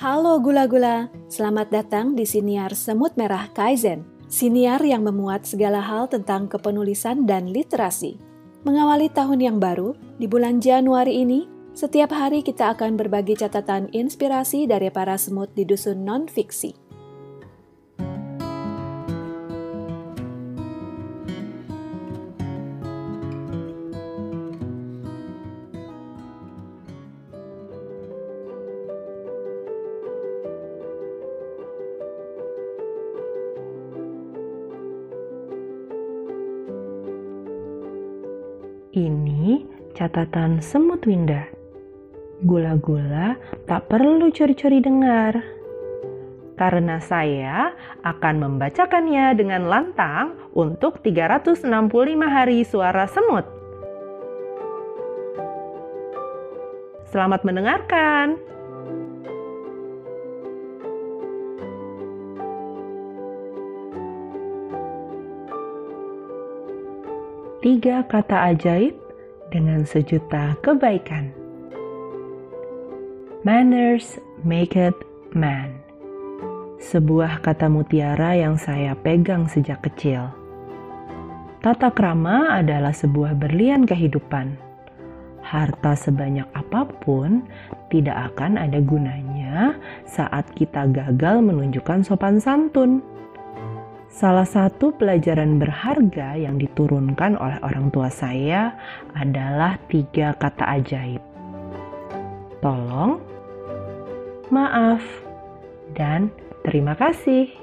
Halo gula-gula, selamat datang di Siniar Semut Merah Kaizen. Siniar yang memuat segala hal tentang kepenulisan dan literasi. Mengawali tahun yang baru, di bulan Januari ini, setiap hari kita akan berbagi catatan inspirasi dari para semut di dusun non-fiksi. Ini catatan semut Winda. Gula-gula tak perlu curi-curi dengar. Karena saya akan membacakannya dengan lantang untuk 365 hari suara semut. Selamat mendengarkan. Tiga kata ajaib dengan sejuta kebaikan. Manners make it man. Sebuah kata mutiara yang saya pegang sejak kecil. Tata krama adalah sebuah berlian kehidupan. Harta sebanyak apa pun tidak akan ada gunanya saat kita gagal menunjukkan sopan santun. Salah satu pelajaran berharga yang diturunkan oleh orang tua saya adalah tiga kata ajaib: tolong, maaf, dan terima kasih.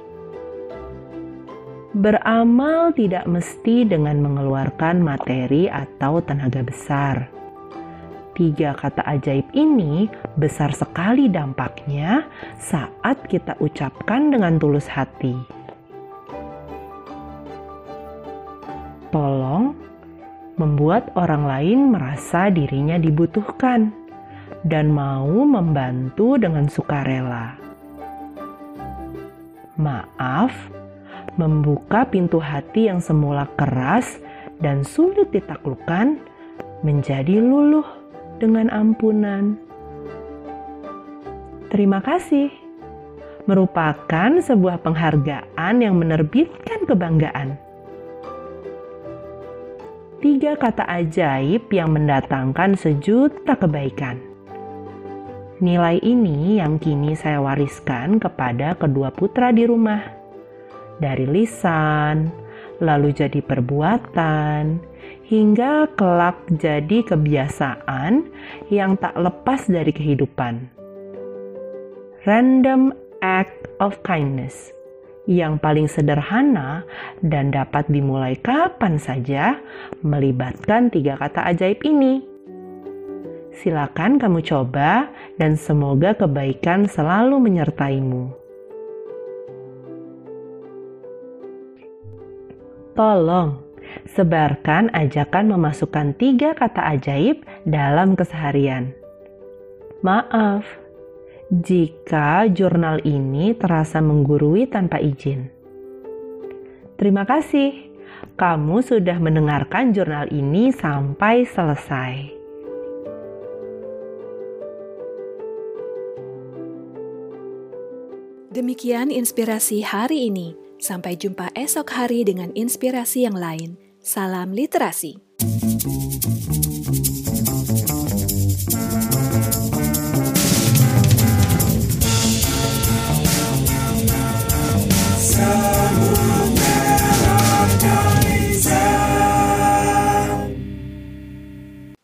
Beramal tidak mesti dengan mengeluarkan materi atau tenaga besar. Tiga kata ajaib ini besar sekali dampaknya saat kita ucapkan dengan tulus hati. Membuat orang lain merasa dirinya dibutuhkan dan mau membantu dengan sukarela. Maaf, membuka pintu hati yang semula keras dan sulit ditaklukkan menjadi luluh dengan ampunan. Terima kasih. Merupakan sebuah penghargaan yang menerbitkan kebanggaan tiga kata ajaib yang mendatangkan sejuta kebaikan. Nilai ini yang kini saya wariskan kepada kedua putra di rumah. Dari lisan, lalu jadi perbuatan, hingga kelak jadi kebiasaan yang tak lepas dari kehidupan. Random act of kindness yang paling sederhana dan dapat dimulai kapan saja melibatkan tiga kata ajaib ini. Silakan kamu coba dan semoga kebaikan selalu menyertaimu. Tolong, sebarkan ajakan memasukkan tiga kata ajaib dalam keseharian. Maaf, jika jurnal ini terasa menggurui tanpa izin. Terima kasih, kamu sudah mendengarkan jurnal ini sampai selesai. Demikian inspirasi hari ini. Sampai jumpa esok hari dengan inspirasi yang lain. Salam literasi.